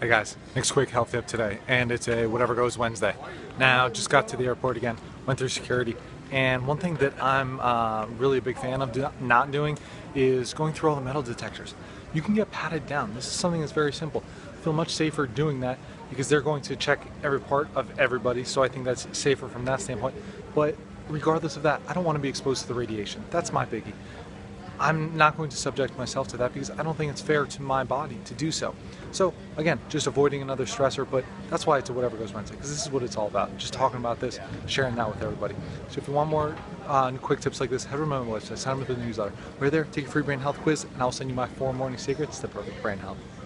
Hey guys, next quick health tip today, and it's a whatever goes Wednesday. Now, just got to the airport again, went through security, and one thing that I'm uh, really a big fan of do- not doing is going through all the metal detectors. You can get patted down. This is something that's very simple. I feel much safer doing that because they're going to check every part of everybody, so I think that's safer from that standpoint. But regardless of that, I don't want to be exposed to the radiation. That's my biggie. I'm not going to subject myself to that because I don't think it's fair to my body to do so. So again, just avoiding another stressor, but that's why it's a whatever goes Wednesday because this is what it's all about. Just talking about this, sharing that with everybody. So if you want more uh, quick tips like this, head over to my website, sign up for the newsletter. We're there, take a free brain health quiz, and I'll send you my four morning secrets to perfect brain health.